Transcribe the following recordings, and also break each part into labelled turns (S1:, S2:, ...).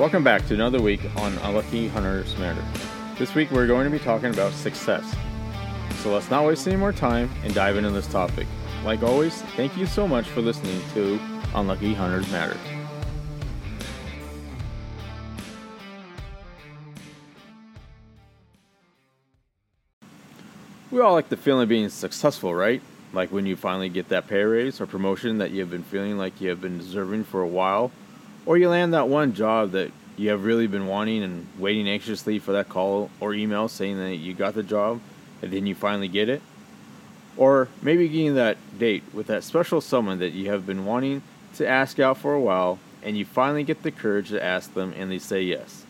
S1: Welcome back to another week on Unlucky Hunters Matter. This week we're going to be talking about success. So let's not waste any more time and dive into this topic. Like always, thank you so much for listening to Unlucky Hunters Matter. We all like the feeling of being successful, right? Like when you finally get that pay raise or promotion that you have been feeling like you have been deserving for a while, or you land that one job that you have really been wanting and waiting anxiously for that call or email saying that you got the job and then you finally get it. Or maybe getting that date with that special someone that you have been wanting to ask out for a while and you finally get the courage to ask them and they say yes.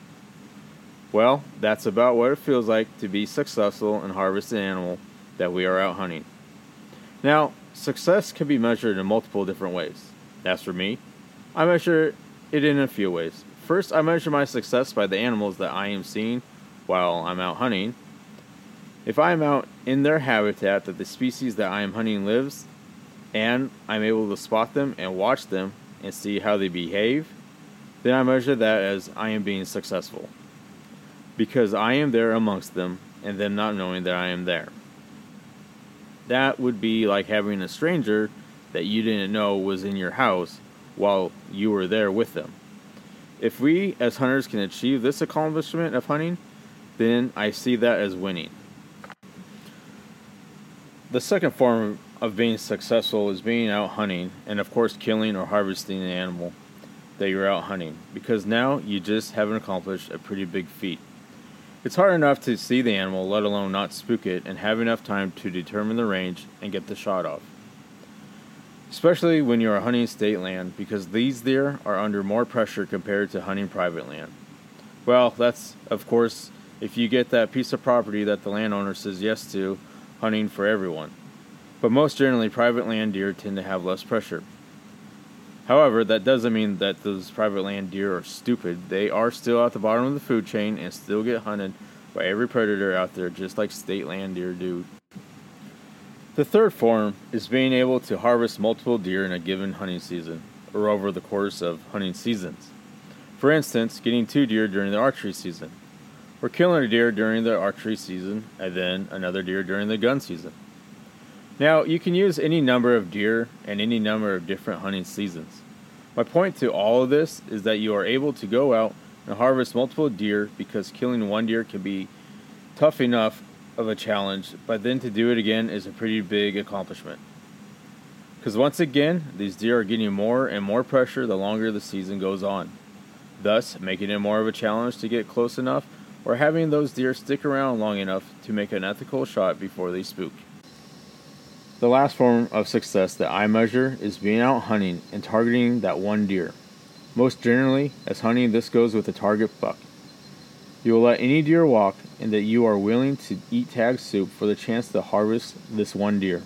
S1: Well, that's about what it feels like to be successful and harvest an animal that we are out hunting. Now, success can be measured in multiple different ways. As for me, I measure it in a few ways. First, I measure my success by the animals that I am seeing while I'm out hunting. If I am out in their habitat that the species that I am hunting lives, and I'm able to spot them and watch them and see how they behave, then I measure that as I am being successful. Because I am there amongst them and them not knowing that I am there. That would be like having a stranger that you didn't know was in your house while you were there with them. If we as hunters can achieve this accomplishment of hunting, then I see that as winning. The second form of being successful is being out hunting and, of course, killing or harvesting an animal that you're out hunting because now you just haven't accomplished a pretty big feat. It's hard enough to see the animal, let alone not spook it, and have enough time to determine the range and get the shot off. Especially when you are hunting state land, because these deer are under more pressure compared to hunting private land. Well, that's, of course, if you get that piece of property that the landowner says yes to, hunting for everyone. But most generally, private land deer tend to have less pressure. However, that doesn't mean that those private land deer are stupid. They are still at the bottom of the food chain and still get hunted by every predator out there, just like state land deer do. The third form is being able to harvest multiple deer in a given hunting season, or over the course of hunting seasons. For instance, getting two deer during the archery season, or killing a deer during the archery season, and then another deer during the gun season. Now, you can use any number of deer and any number of different hunting seasons. My point to all of this is that you are able to go out and harvest multiple deer because killing one deer can be tough enough of a challenge, but then to do it again is a pretty big accomplishment. Because once again, these deer are getting more and more pressure the longer the season goes on, thus making it more of a challenge to get close enough or having those deer stick around long enough to make an ethical shot before they spook. The last form of success that I measure is being out hunting and targeting that one deer. Most generally, as hunting, this goes with a target buck. You will let any deer walk, and that you are willing to eat tag soup for the chance to harvest this one deer,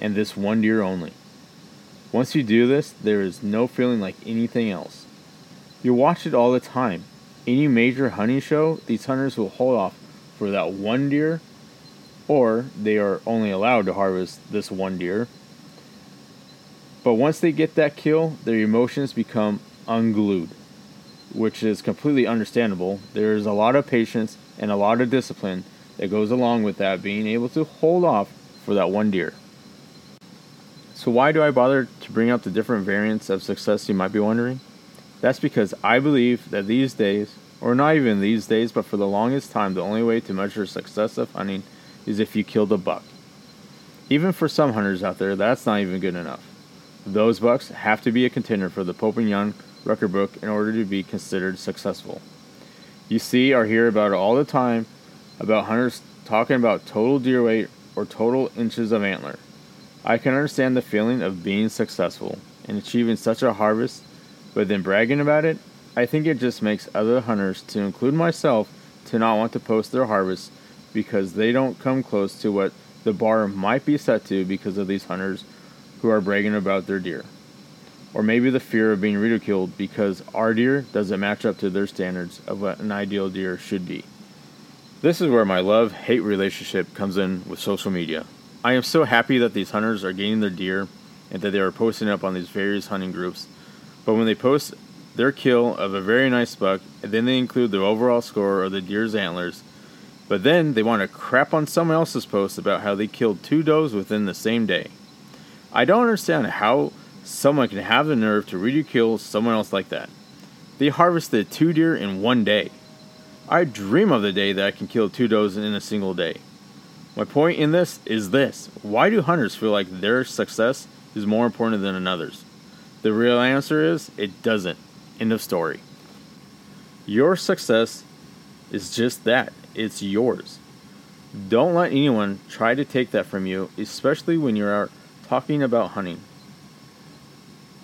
S1: and this one deer only. Once you do this, there is no feeling like anything else. You watch it all the time. Any major hunting show, these hunters will hold off for that one deer or they are only allowed to harvest this one deer. But once they get that kill, their emotions become unglued, which is completely understandable. There is a lot of patience and a lot of discipline that goes along with that, being able to hold off for that one deer. So, why do I bother to bring up the different variants of success, you might be wondering? That's because I believe that these days, or not even these days, but for the longest time, the only way to measure success of hunting is if you killed a buck. Even for some hunters out there, that's not even good enough. Those bucks have to be a contender for the Pope and Young record book in order to be considered successful. You see or hear about it all the time about hunters talking about total deer weight or total inches of antler. I can understand the feeling of being successful and achieving such a harvest, but then bragging about it, I think it just makes other hunters, to include myself, to not want to post their harvest because they don't come close to what the bar might be set to because of these hunters who are bragging about their deer. Or maybe the fear of being ridiculed because our deer doesn't match up to their standards of what an ideal deer should be. This is where my love hate relationship comes in with social media. I am so happy that these hunters are gaining their deer and that they are posting up on these various hunting groups. But when they post their kill of a very nice buck, and then they include the overall score of the deer's antlers. But then they want to crap on someone else's post about how they killed two does within the same day. I don't understand how someone can have the nerve to ridicule someone else like that. They harvested two deer in one day. I dream of the day that I can kill two does in a single day. My point in this is this why do hunters feel like their success is more important than another's? The real answer is it doesn't. End of story. Your success is just that it's yours. Don't let anyone try to take that from you, especially when you're out talking about hunting.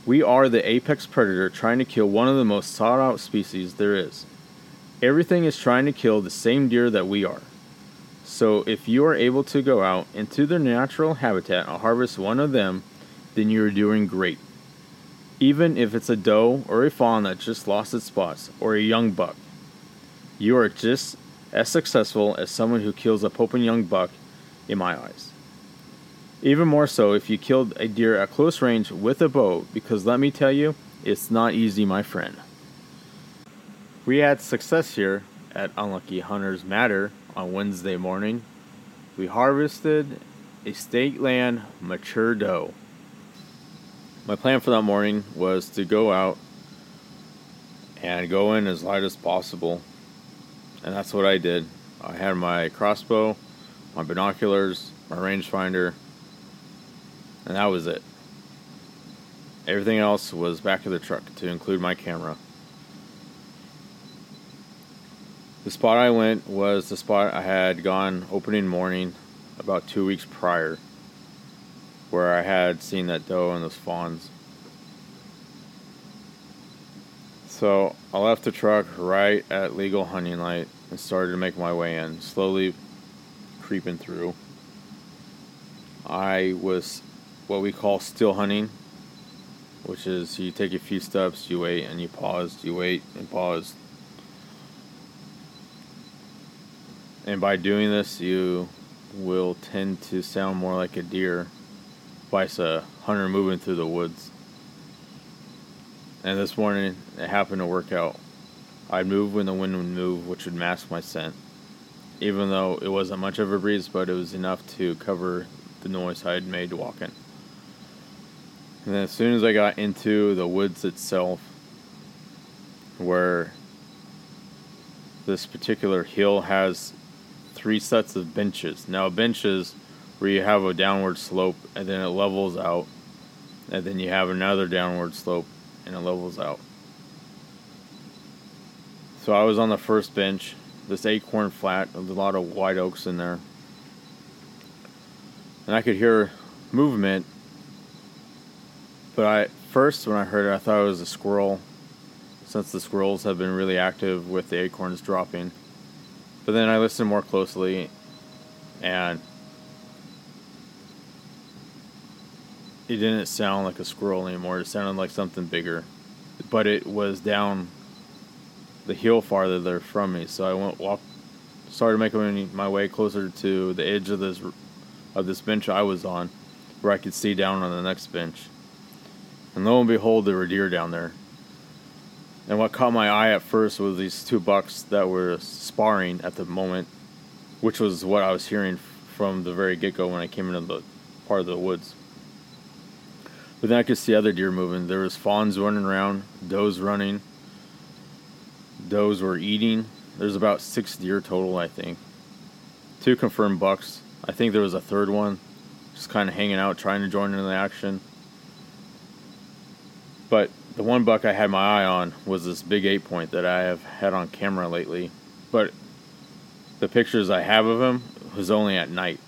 S1: We are the apex predator trying to kill one of the most sought out species there is. Everything is trying to kill the same deer that we are. So if you are able to go out into their natural habitat and harvest one of them, then you are doing great. Even if it's a doe or a fawn that just lost its spots or a young buck, you are just as successful as someone who kills a Pope and Young buck in my eyes. Even more so if you killed a deer at close range with a bow, because let me tell you, it's not easy, my friend. We had success here at Unlucky Hunters Matter on Wednesday morning. We harvested a state land mature doe. My plan for that morning was to go out and go in as light as possible. And that's what I did. I had my crossbow, my binoculars, my rangefinder, and that was it. Everything else was back of the truck to include my camera. The spot I went was the spot I had gone opening morning about two weeks prior, where I had seen that doe and those fawns. So I left the truck right at legal hunting light and started to make my way in, slowly creeping through. I was what we call still hunting, which is you take a few steps, you wait, and you pause, you wait and pause. And by doing this, you will tend to sound more like a deer, vice a hunter moving through the woods. And this morning, it happened to work out. I'd move when the wind would move, which would mask my scent. Even though it wasn't much of a breeze, but it was enough to cover the noise I had made walking. And as soon as I got into the woods itself, where this particular hill has three sets of benches. Now, benches where you have a downward slope and then it levels out, and then you have another downward slope and it levels out. So I was on the first bench, this acorn flat a lot of white oaks in there. And I could hear movement but I first when I heard it, I thought it was a squirrel, since the squirrels have been really active with the acorns dropping. But then I listened more closely, and it didn't sound like a squirrel anymore. It sounded like something bigger, but it was down the hill farther there from me. So I went walk, started making my way closer to the edge of this of this bench I was on, where I could see down on the next bench. And lo and behold, there were deer down there. And what caught my eye at first was these two bucks that were sparring at the moment, which was what I was hearing from the very get go when I came into the part of the woods. But then I could see other deer moving. There was fawns running around, does running. Does were eating. There's about six deer total, I think. Two confirmed bucks. I think there was a third one, just kind of hanging out, trying to join in the action. But the one buck I had my eye on was this big eight point that I have had on camera lately. But the pictures I have of him was only at night.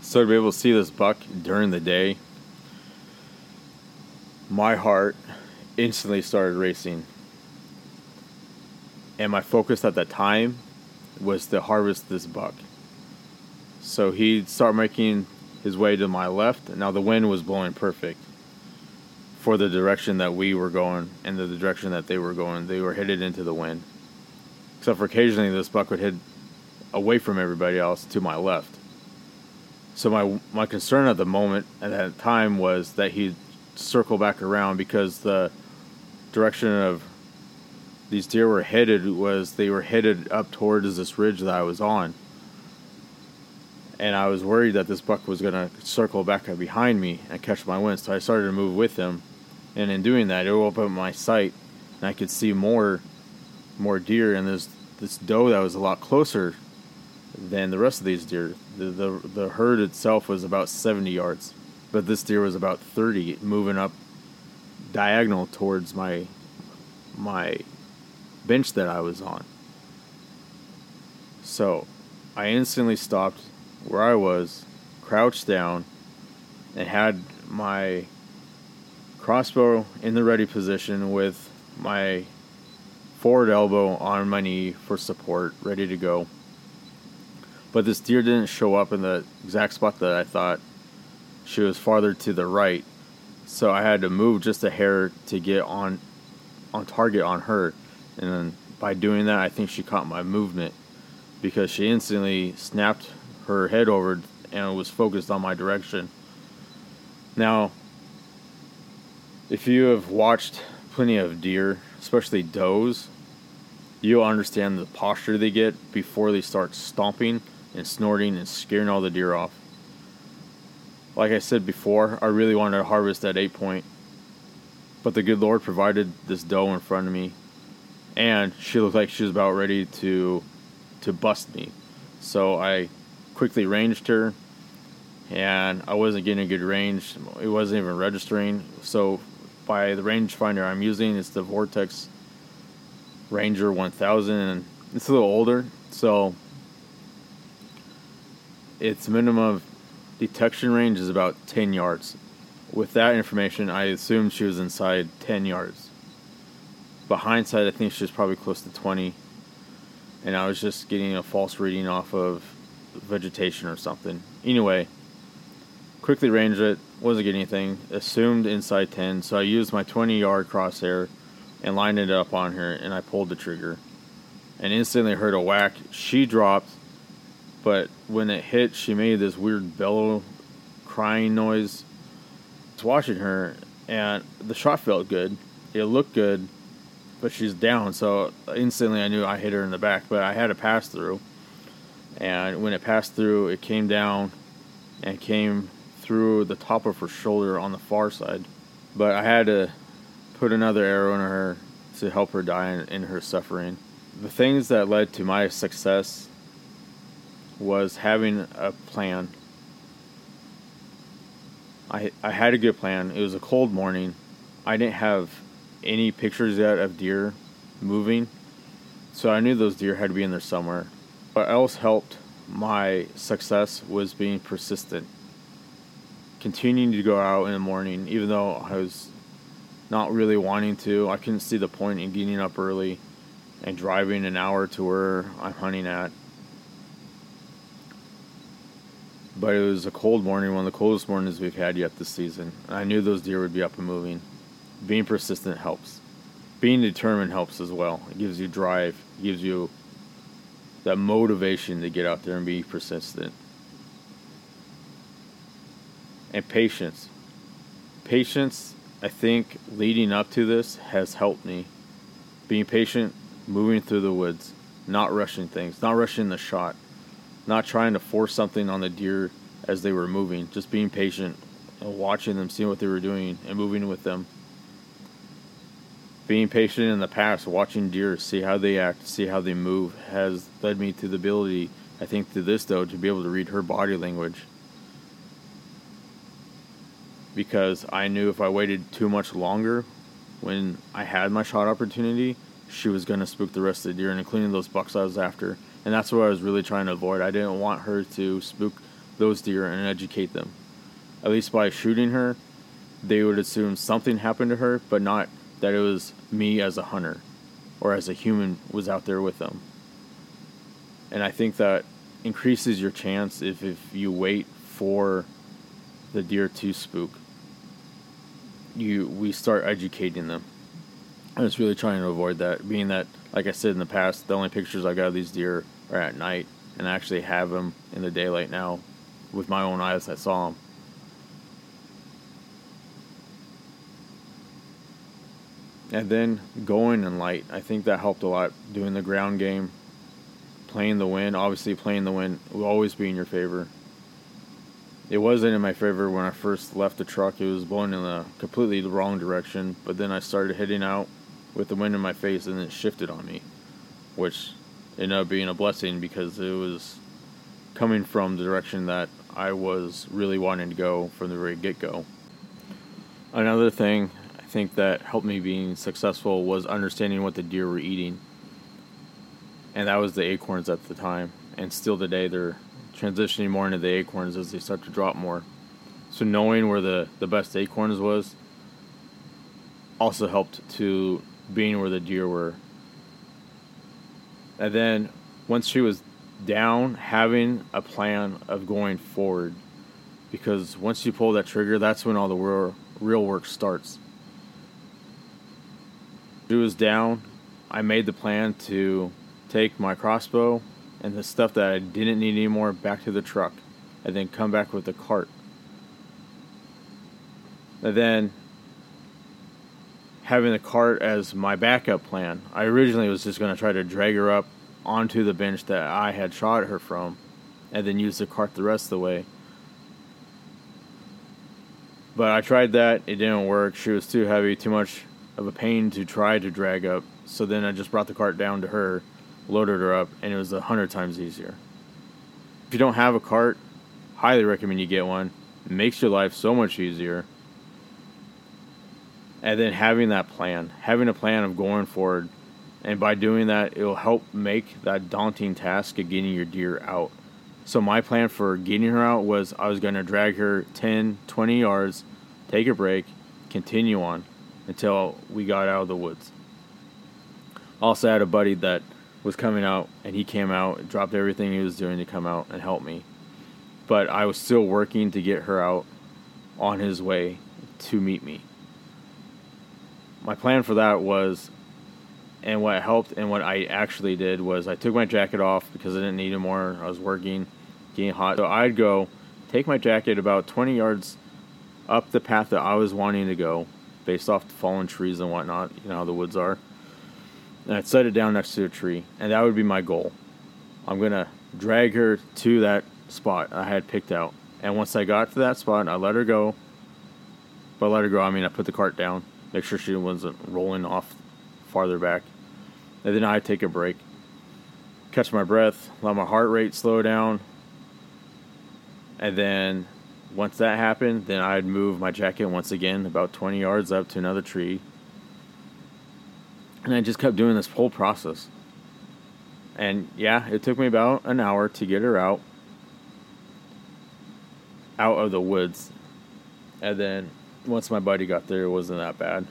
S1: So to be able to see this buck during the day, my heart instantly started racing. And my focus at that time was to harvest this buck. So he'd start making his way to my left. Now the wind was blowing perfect for the direction that we were going and the direction that they were going. They were headed into the wind. Except for occasionally this buck would head away from everybody else to my left. So my my concern at the moment at that time was that he'd circle back around because the direction of these deer were headed was they were headed up towards this ridge that I was on. And I was worried that this buck was going to circle back behind me and catch my wind, so I started to move with him. And in doing that, it opened my sight, and I could see more, more deer. And there's this doe that was a lot closer than the rest of these deer. The, the, the herd itself was about 70 yards, but this deer was about 30, moving up diagonal towards my my bench that I was on. So I instantly stopped where I was, crouched down, and had my crossbow in the ready position with my forward elbow on my knee for support, ready to go. But this deer didn't show up in the exact spot that I thought. She was farther to the right, so I had to move just a hair to get on on target on her. And then by doing that, I think she caught my movement because she instantly snapped her head over and was focused on my direction. Now, if you have watched plenty of deer, especially does, you'll understand the posture they get before they start stomping and snorting and scaring all the deer off. Like I said before, I really wanted to harvest that eight point, but the good Lord provided this doe in front of me, and she looked like she was about ready to to bust me. So I quickly ranged her, and I wasn't getting a good range. It wasn't even registering. So by the rangefinder I'm using, it's the Vortex Ranger 1000, and it's a little older, so its minimum detection range is about 10 yards. With that information, I assumed she was inside 10 yards. But hindsight, I think she was probably close to 20. And I was just getting a false reading off of vegetation or something. Anyway, quickly ranged it, wasn't getting anything, assumed inside 10, so I used my 20 yard crosshair and lined it up on her, and I pulled the trigger. And instantly heard a whack. She dropped, but when it hit, she made this weird bellow crying noise. I was watching her, and the shot felt good. It looked good, but she's down, so instantly I knew I hit her in the back, but I had a pass through. And when it passed through, it came down and came through the top of her shoulder on the far side. But I had to put another arrow in her to help her die in, in her suffering. The things that led to my success was having a plan. I I had a good plan. It was a cold morning. I didn't have any pictures yet of deer moving, so I knew those deer had to be in there somewhere. What else helped my success was being persistent. Continuing to go out in the morning, even though I was not really wanting to. I couldn't see the point in getting up early and driving an hour to where I'm hunting at. But it was a cold morning, one of the coldest mornings we've had yet this season. I knew those deer would be up and moving. Being persistent helps. Being determined helps as well. It gives you drive, it gives you that motivation to get out there and be persistent. And patience. Patience I think leading up to this has helped me. Being patient, moving through the woods, not rushing things, not rushing the shot, not trying to force something on the deer as they were moving, just being patient and watching them, seeing what they were doing, and moving with them. Being patient in the past, watching deer, see how they act, see how they move, has led me to the ability, I think, to this though, to be able to read her body language because I knew if I waited too much longer when I had my shot opportunity, she was going to spook the rest of the deer, including those bucks I was after. And that's what I was really trying to avoid. I didn't want her to spook those deer and educate them. At least by shooting her, they would assume something happened to her, but not that it was me as a hunter or as a human was out there with them. And I think that increases your chance if, if you wait for the deer to spook you we start educating them. I was really trying to avoid that, being that, like I said in the past, the only pictures I got of these deer are at night, and I actually have them in the daylight now, with my own eyes. I saw them. And then going in light, I think that helped a lot. Doing the ground game, playing the wind, obviously playing the wind will always be in your favor. It wasn't in my favor when I first left the truck. It was blowing in the completely the wrong direction. But then I started heading out with the wind in my face, and it shifted on me, which ended up being a blessing because it was coming from the direction that I was really wanting to go from the very get go. Another thing I think that helped me being successful was understanding what the deer were eating. And that was the acorns at the time. And still today, they're transitioning more into the acorns as they start to drop more. So knowing where the, the best acorns was also helped to being where the deer were. And then once she was down, having a plan of going forward. Because once you pull that trigger, that's when all the real, real work starts. She was down. I made the plan to take my crossbow and the stuff that I didn't need anymore back to the truck and then come back with the cart. And then having the cart as my backup plan. I originally was just going to try to drag her up onto the bench that I had shot her from and then use the cart the rest of the way. But I tried that, it didn't work. She was too heavy, too much of a pain to try to drag up. So then I just brought the cart down to her, loaded her up, and it was a hundred times easier. If you don't have a cart, highly recommend you get one. It makes your life so much easier. And then having that plan, having a plan of going forward, and by doing that, it will help make that daunting task of getting your deer out. So my plan for getting her out was I was going to drag her 10, 20 yards, take a break, continue on until we got out of the woods. Also, had a buddy that was coming out, and he came out, dropped everything he was doing to come out and help me. But I was still working to get her out on his way to meet me. My plan for that was, and what helped and what I actually did was I took my jacket off because I didn't need it more. I was working, getting hot. So I'd go take my jacket about 20 yards up the path that I was wanting to go, based off the fallen trees and whatnot. You know how the woods are. And I'd set it down next to a tree, and that would be my goal. I'm gonna drag her to that spot I had picked out, and once I got to that spot, I let her go. By let her go, I mean I put the cart down, make sure she wasn't rolling off farther back, and then I'd take a break, catch my breath, let my heart rate slow down, and then once that happened, then I'd move my jacket once again about 20 yards up to another tree. And I just kept doing this whole process. And yeah, it took me about an hour to get her out out of the woods. And then once my buddy got there, it wasn't that bad.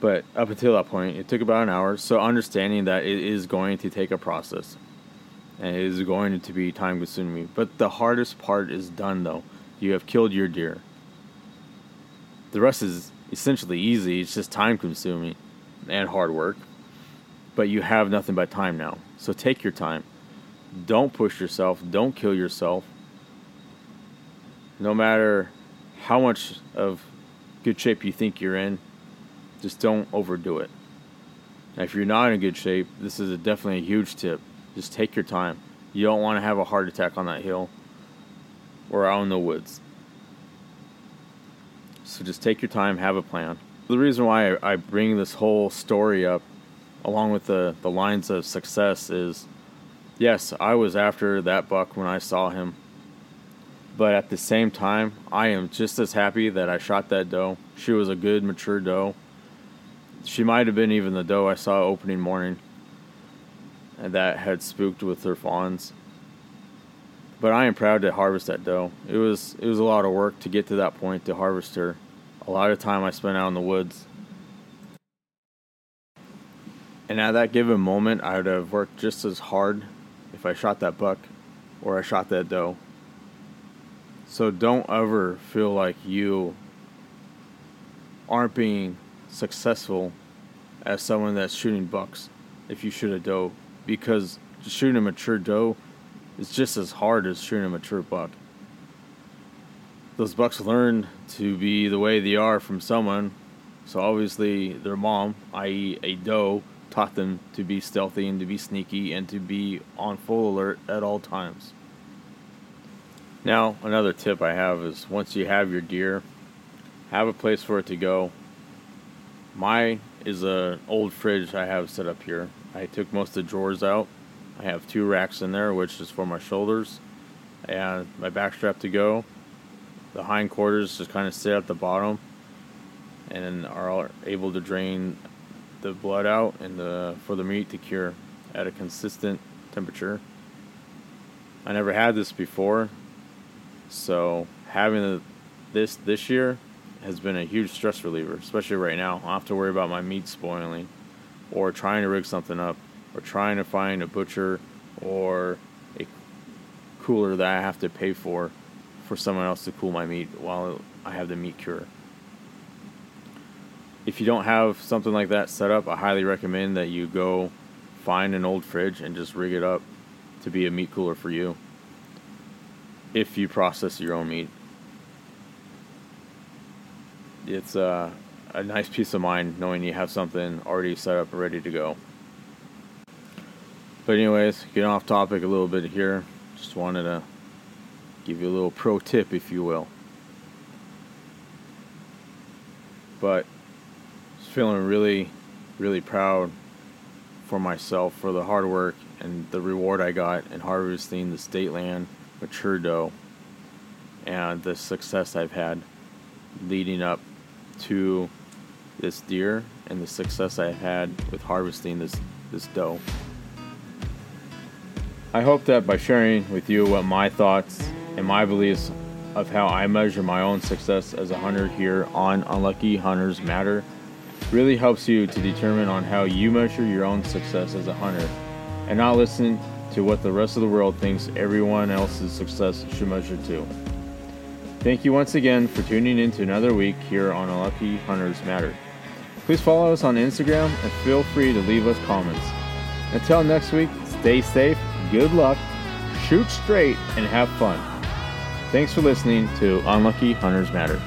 S1: But up until that point, it took about an hour. So understanding that it is going to take a process and it is going to be time consuming. But the hardest part is done though. You have killed your deer. The rest is essentially easy, it's just time consuming and hard work. But you have nothing but time now. So take your time. Don't push yourself, don't kill yourself. No matter how much of good shape you think you're in, just don't overdo it. Now, if you're not in good shape, this is a definitely a huge tip just take your time. You don't want to have a heart attack on that hill or out in the woods. So just take your time, have a plan. The reason why I bring this whole story up, along with the, the lines of success, is yes, I was after that buck when I saw him. But at the same time, I am just as happy that I shot that doe. She was a good, mature doe. She might have been even the doe I saw opening morning and that had spooked with their fawns. But I am proud to harvest that doe. It was it was a lot of work to get to that point to harvest her. A lot of time I spent out in the woods. And at that given moment, I would have worked just as hard if I shot that buck or I shot that doe. So don't ever feel like you aren't being successful as someone that's shooting bucks if you shoot a doe because shooting a mature doe is just as hard as shooting a mature buck. Those bucks learn to be the way they are from someone So obviously, their mom, i.e., a doe, taught them to be stealthy and to be sneaky and to be on full alert at all times. Now, another tip I have is once you have your deer, have a place for it to go. My is an old fridge I have set up here. I took most of the drawers out. I have two racks in there, which is for my shoulders and my back strap to go. The hindquarters just kind of sit at the bottom and are able to drain the blood out and the, for the meat to cure at a consistent temperature. I never had this before, so having the, this this year has been a huge stress reliever, especially right now. I don't have to worry about my meat spoiling, or trying to rig something up, or trying to find a butcher or a cooler that I have to pay for for someone else to cool my meat while I have the meat cure. If you don't have something like that set up, I highly recommend that you go find an old fridge and just rig it up to be a meat cooler for you if you process your own meat. It's uh, a nice peace of mind knowing you have something already set up and ready to go. But, anyways, getting off topic a little bit here, just wanted to give you a little pro tip, if you will. But, was feeling really, really proud for myself for the hard work and the reward I got in harvesting the state land mature doe and the success I've had leading up to this deer and the success I had with harvesting this, this doe. I hope that by sharing with you what my thoughts and my beliefs of how I measure my own success as a hunter here on Unlucky Hunters Matter really helps you to determine on how you measure your own success as a hunter and not listen to what the rest of the world thinks everyone else's success should measure to. Thank you once again for tuning in to another week here on Unlucky Hunters Matter. Please follow us on Instagram and feel free to leave us comments. Until next week, stay safe, good luck, shoot straight, and have fun. Thanks for listening to Unlucky Hunters Matter.